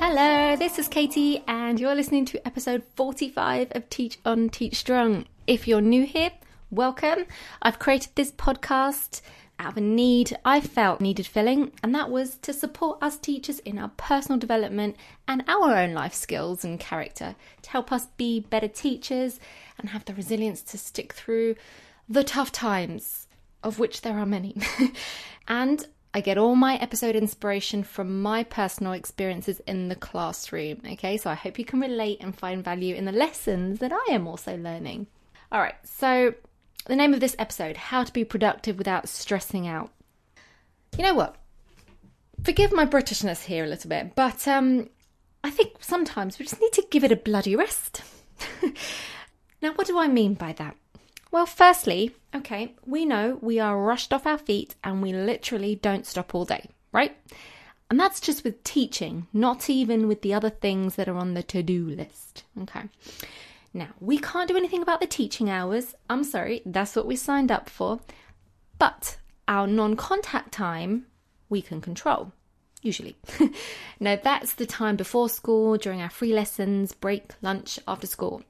Hello, this is Katie, and you're listening to episode 45 of Teach on Teach Strong. If you're new here, welcome. I've created this podcast out of a need I felt needed filling, and that was to support us teachers in our personal development and our own life skills and character to help us be better teachers and have the resilience to stick through the tough times, of which there are many. and I get all my episode inspiration from my personal experiences in the classroom. Okay, so I hope you can relate and find value in the lessons that I am also learning. All right, so the name of this episode How to Be Productive Without Stressing Out. You know what? Forgive my Britishness here a little bit, but um, I think sometimes we just need to give it a bloody rest. now, what do I mean by that? Well, firstly, okay, we know we are rushed off our feet and we literally don't stop all day, right? And that's just with teaching, not even with the other things that are on the to do list, okay? Now, we can't do anything about the teaching hours. I'm sorry, that's what we signed up for. But our non contact time, we can control, usually. now, that's the time before school, during our free lessons, break, lunch, after school.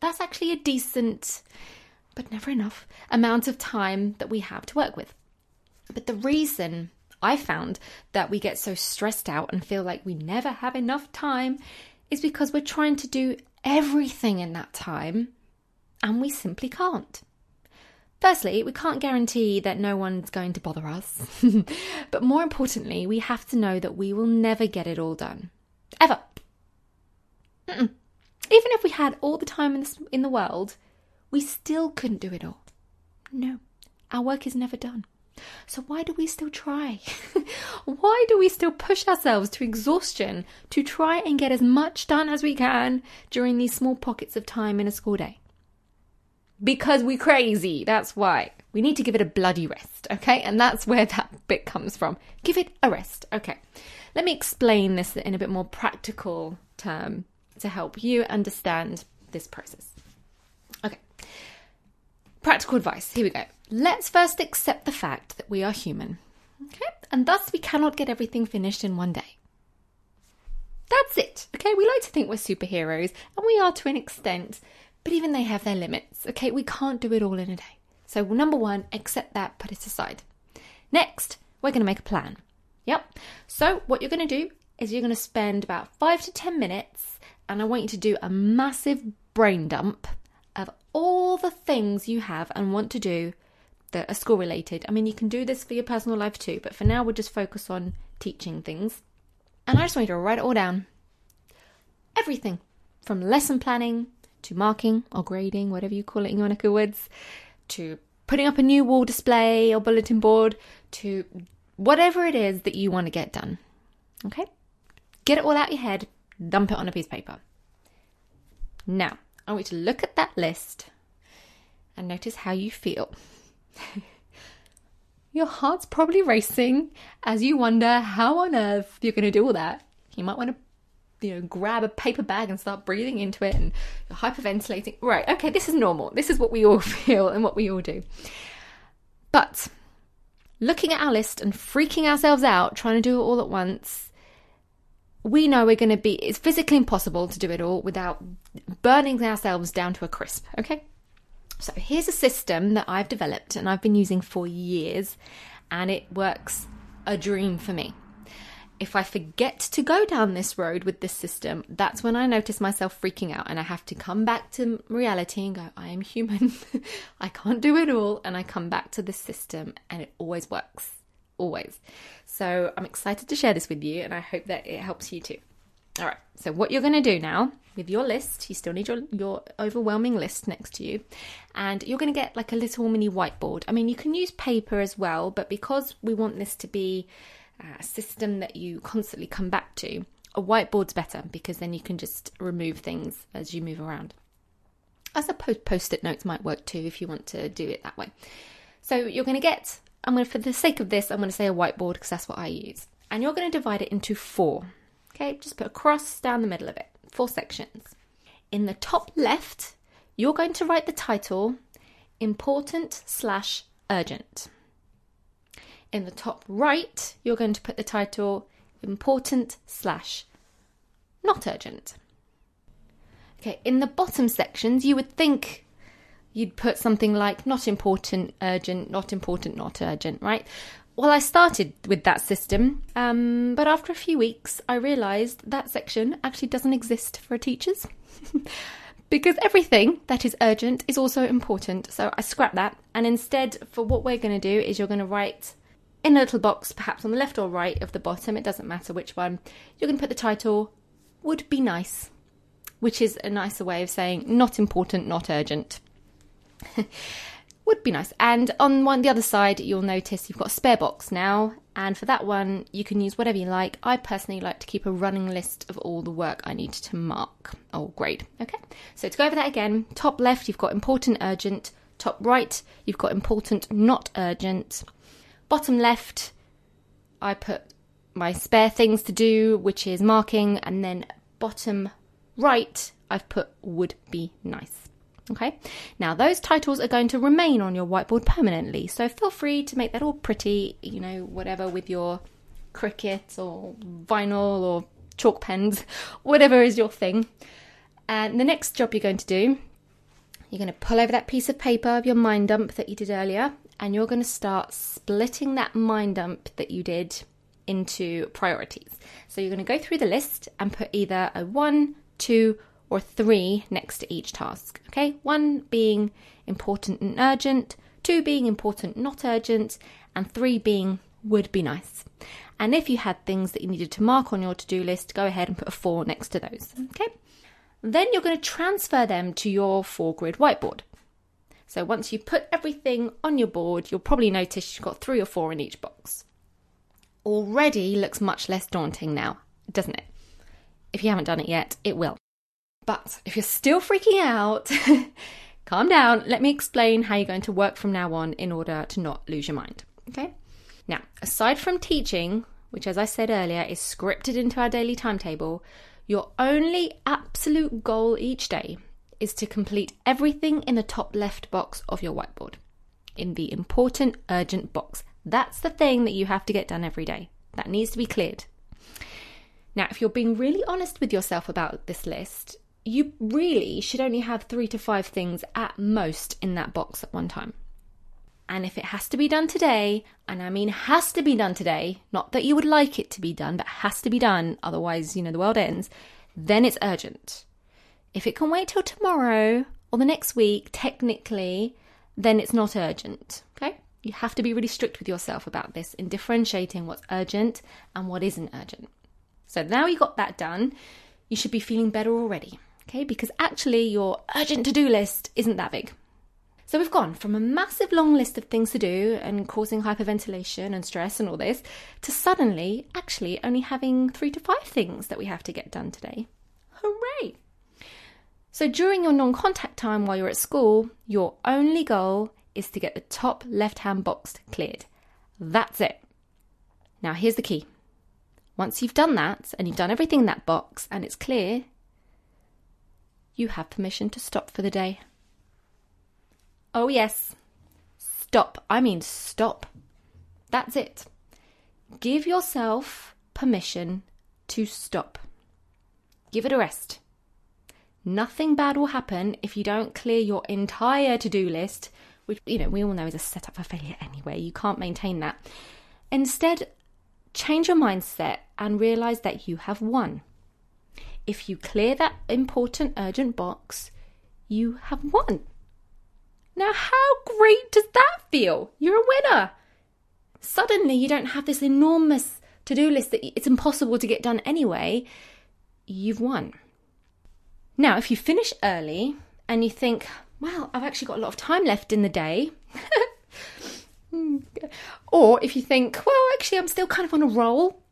That's actually a decent but never enough, amount of time that we have to work with. But the reason I found that we get so stressed out and feel like we never have enough time is because we're trying to do everything in that time and we simply can't. Firstly, we can't guarantee that no one's going to bother us. but more importantly, we have to know that we will never get it all done. Ever. Mm-mm. Even if we had all the time in, this, in the world, we still couldn't do it all. No, our work is never done. So why do we still try? why do we still push ourselves to exhaustion to try and get as much done as we can during these small pockets of time in a school day? Because we're crazy, that's why. We need to give it a bloody rest, okay? And that's where that bit comes from. Give it a rest, okay? Let me explain this in a bit more practical term to help you understand this process. Practical advice. Here we go. Let's first accept the fact that we are human. Okay? And thus we cannot get everything finished in one day. That's it. Okay? We like to think we're superheroes, and we are to an extent, but even they have their limits. Okay? We can't do it all in a day. So, number one, accept that, put it aside. Next, we're going to make a plan. Yep. So, what you're going to do is you're going to spend about five to 10 minutes, and I want you to do a massive brain dump of all the things you have and want to do that are school related. I mean, you can do this for your personal life too, but for now, we'll just focus on teaching things. And I just want you to write it all down. Everything from lesson planning to marking or grading, whatever you call it in your neck of woods, to putting up a new wall display or bulletin board, to whatever it is that you want to get done. Okay? Get it all out of your head, dump it on a piece of paper. Now, I want you to look at that list and notice how you feel. Your heart's probably racing as you wonder how on earth you're going to do all that. You might want to, you know, grab a paper bag and start breathing into it and you're hyperventilating. Right, okay, this is normal. This is what we all feel and what we all do. But looking at our list and freaking ourselves out, trying to do it all at once, we know we're going to be, it's physically impossible to do it all without burning ourselves down to a crisp, okay? So here's a system that I've developed and I've been using for years, and it works a dream for me. If I forget to go down this road with this system, that's when I notice myself freaking out and I have to come back to reality and go, I am human. I can't do it all. And I come back to this system and it always works always. So I'm excited to share this with you and I hope that it helps you too. All right, so what you're going to do now with your list, you still need your, your overwhelming list next to you, and you're going to get like a little mini whiteboard. I mean, you can use paper as well, but because we want this to be uh, a system that you constantly come back to, a whiteboard's better because then you can just remove things as you move around. I suppose post it notes might work too if you want to do it that way. So you're going to get I'm going to, for the sake of this, I'm going to say a whiteboard because that's what I use. And you're going to divide it into four. Okay, just put a cross down the middle of it, four sections. In the top left, you're going to write the title important slash urgent. In the top right, you're going to put the title important slash not urgent. Okay, in the bottom sections, you would think you'd put something like not important, urgent, not important, not urgent, right? Well, I started with that system, um, but after a few weeks, I realised that section actually doesn't exist for teachers. because everything that is urgent is also important. So I scrap that, and instead, for what we're going to do, is you're going to write in a little box, perhaps on the left or right of the bottom, it doesn't matter which one, you're going to put the title Would Be Nice, which is a nicer way of saying not important, not urgent. Would be nice. And on one the other side, you'll notice you've got a spare box now, and for that one, you can use whatever you like. I personally like to keep a running list of all the work I need to mark oh, or grade. Okay, so to go over that again, top left, you've got important, urgent. Top right, you've got important, not urgent. Bottom left, I put my spare things to do, which is marking, and then bottom right, I've put would be nice. Okay, now those titles are going to remain on your whiteboard permanently, so feel free to make that all pretty, you know, whatever with your Cricut or vinyl or chalk pens, whatever is your thing. And the next job you're going to do, you're going to pull over that piece of paper of your mind dump that you did earlier, and you're going to start splitting that mind dump that you did into priorities. So you're going to go through the list and put either a one, two, or three next to each task. Okay, one being important and urgent, two being important, not urgent, and three being would be nice. And if you had things that you needed to mark on your to do list, go ahead and put a four next to those. Okay, then you're going to transfer them to your four grid whiteboard. So once you put everything on your board, you'll probably notice you've got three or four in each box. Already looks much less daunting now, doesn't it? If you haven't done it yet, it will. But if you're still freaking out, calm down. Let me explain how you're going to work from now on in order to not lose your mind. Okay? Now, aside from teaching, which as I said earlier is scripted into our daily timetable, your only absolute goal each day is to complete everything in the top left box of your whiteboard, in the important urgent box. That's the thing that you have to get done every day. That needs to be cleared. Now, if you're being really honest with yourself about this list, you really should only have three to five things at most in that box at one time. And if it has to be done today, and I mean has to be done today, not that you would like it to be done, but has to be done, otherwise, you know, the world ends, then it's urgent. If it can wait till tomorrow or the next week, technically, then it's not urgent. Okay? You have to be really strict with yourself about this in differentiating what's urgent and what isn't urgent. So now you got that done, you should be feeling better already. Okay? Because actually, your urgent to do list isn't that big. So we've gone from a massive long list of things to do and causing hyperventilation and stress and all this to suddenly actually only having three to five things that we have to get done today. Hooray! So during your non contact time while you're at school, your only goal is to get the top left hand box cleared. That's it. Now, here's the key. Once you've done that and you've done everything in that box and it's clear, you have permission to stop for the day. Oh, yes. Stop. I mean, stop. That's it. Give yourself permission to stop. Give it a rest. Nothing bad will happen if you don't clear your entire to do list, which, you know, we all know is a setup for failure anyway. You can't maintain that. Instead, change your mindset and realize that you have won. If you clear that important urgent box, you have won. Now, how great does that feel? You're a winner. Suddenly, you don't have this enormous to do list that it's impossible to get done anyway. You've won. Now, if you finish early and you think, well, I've actually got a lot of time left in the day. Hmm. or if you think, well, actually, I'm still kind of on a roll.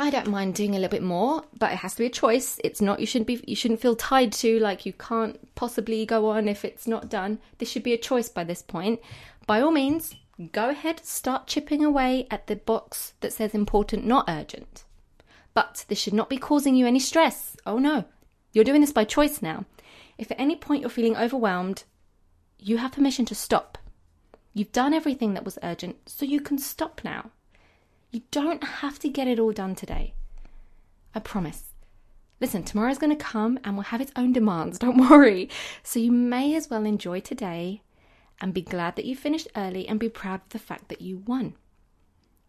I don't mind doing a little bit more, but it has to be a choice. It's not you shouldn't be you shouldn't feel tied to like you can't possibly go on if it's not done. This should be a choice by this point. By all means, go ahead, start chipping away at the box that says important, not urgent. But this should not be causing you any stress. Oh no, you're doing this by choice now. If at any point you're feeling overwhelmed, you have permission to stop. You've done everything that was urgent, so you can stop now. You don't have to get it all done today. I promise. Listen, tomorrow's going to come and will have its own demands, don't worry. So you may as well enjoy today and be glad that you finished early and be proud of the fact that you won.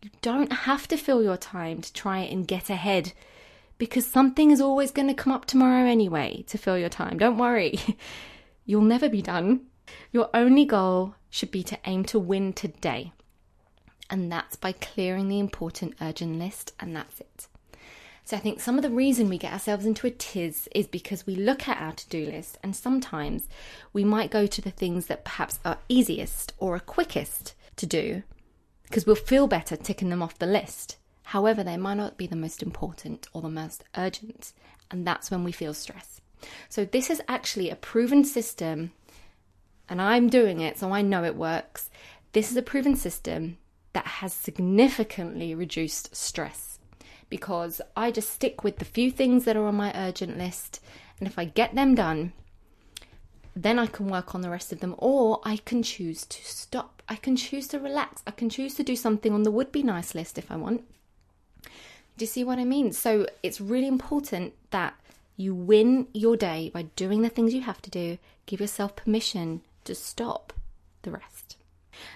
You don't have to fill your time to try and get ahead because something is always going to come up tomorrow anyway to fill your time. Don't worry. You'll never be done. Your only goal should be to aim to win today. And that's by clearing the important urgent list, and that's it. So I think some of the reason we get ourselves into a tiz is because we look at our to do list and sometimes we might go to the things that perhaps are easiest or are quickest to do because we'll feel better ticking them off the list. However, they might not be the most important or the most urgent, and that's when we feel stress. So, this is actually a proven system, and I'm doing it, so I know it works. This is a proven system that has significantly reduced stress because I just stick with the few things that are on my urgent list, and if I get them done, then I can work on the rest of them, or I can choose to stop. I can choose to relax. I can choose to do something on the would be nice list if I want. Do you see what I mean? So it's really important that you win your day by doing the things you have to do. Give yourself permission to stop the rest.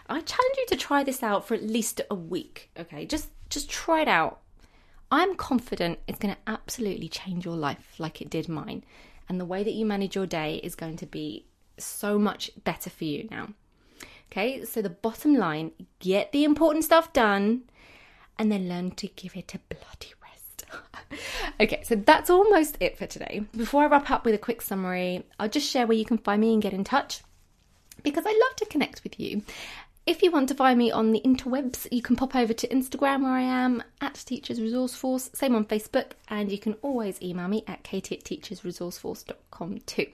I challenge you to try this out for at least a week, okay? Just just try it out. I'm confident it's going to absolutely change your life like it did mine. And the way that you manage your day is going to be so much better for you now. Okay, so the bottom line get the important stuff done and then learn to give it a bloody rest. okay, so that's almost it for today. Before I wrap up with a quick summary, I'll just share where you can find me and get in touch because I love to connect with you. If you want to find me on the interwebs, you can pop over to Instagram where I am at Teachers Resource Force, same on Facebook, and you can always email me at katie at teachersresourceforce.com too.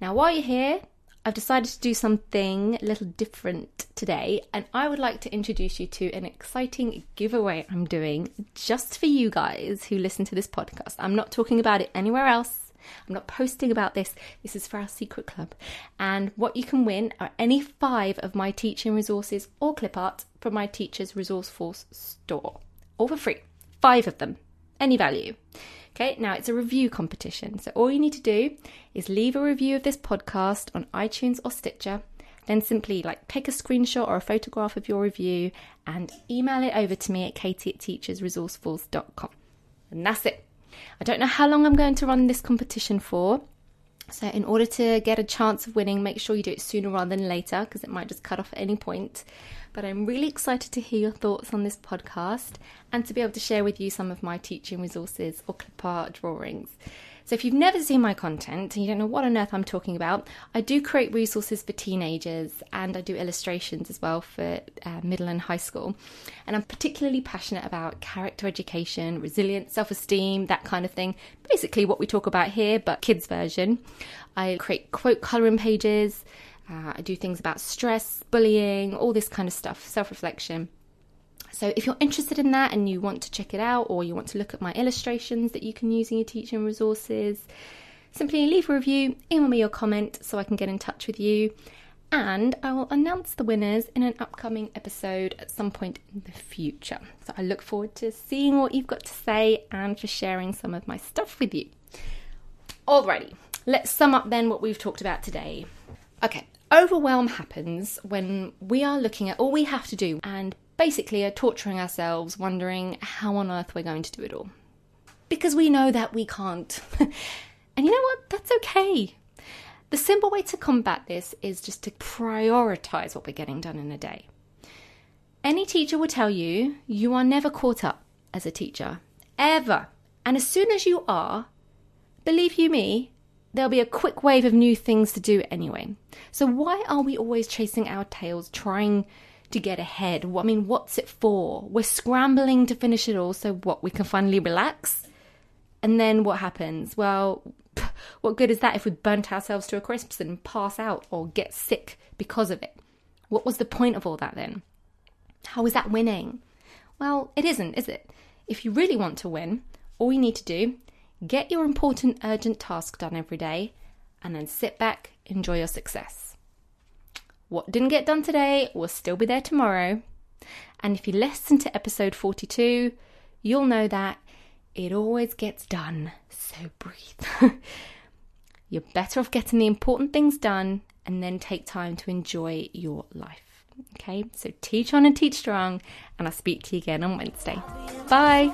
Now, while you're here, I've decided to do something a little different today, and I would like to introduce you to an exciting giveaway I'm doing just for you guys who listen to this podcast. I'm not talking about it anywhere else. I'm not posting about this. This is for our secret club. And what you can win are any five of my teaching resources or clip art from my Teachers Resource Force store, all for free. Five of them, any value. Okay, now it's a review competition. So all you need to do is leave a review of this podcast on iTunes or Stitcher. Then simply like take a screenshot or a photograph of your review and email it over to me at katie at teachersresourceforce.com. And that's it. I don't know how long I'm going to run this competition for. So, in order to get a chance of winning, make sure you do it sooner rather than later because it might just cut off at any point. But I'm really excited to hear your thoughts on this podcast and to be able to share with you some of my teaching resources or clip art drawings. So, if you've never seen my content and you don't know what on earth I'm talking about, I do create resources for teenagers and I do illustrations as well for uh, middle and high school. And I'm particularly passionate about character education, resilience, self esteem, that kind of thing. Basically, what we talk about here, but kids' version. I create quote colouring pages. Uh, I do things about stress, bullying, all this kind of stuff, self reflection. So, if you're interested in that and you want to check it out, or you want to look at my illustrations that you can use in your teaching resources, simply leave a review, email me your comment so I can get in touch with you. And I will announce the winners in an upcoming episode at some point in the future. So, I look forward to seeing what you've got to say and for sharing some of my stuff with you. Alrighty, let's sum up then what we've talked about today. Okay, overwhelm happens when we are looking at all we have to do and basically are torturing ourselves, wondering how on earth we're going to do it all. Because we know that we can't. and you know what? That's okay. The simple way to combat this is just to prioritize what we're getting done in a day. Any teacher will tell you you are never caught up as a teacher, ever. And as soon as you are, believe you me, there'll be a quick wave of new things to do anyway. So why are we always chasing our tails, trying to get ahead. I mean, what's it for? We're scrambling to finish it all so what we can finally relax. And then what happens? Well, what good is that if we burnt ourselves to a crisp and pass out or get sick because of it? What was the point of all that then? How is that winning? Well, it isn't, is it? If you really want to win, all you need to do, get your important urgent task done every day, and then sit back, enjoy your success. What didn't get done today will still be there tomorrow. And if you listen to episode 42, you'll know that it always gets done. So breathe. You're better off getting the important things done and then take time to enjoy your life. Okay, so teach on and teach strong, and I'll speak to you again on Wednesday. Bye.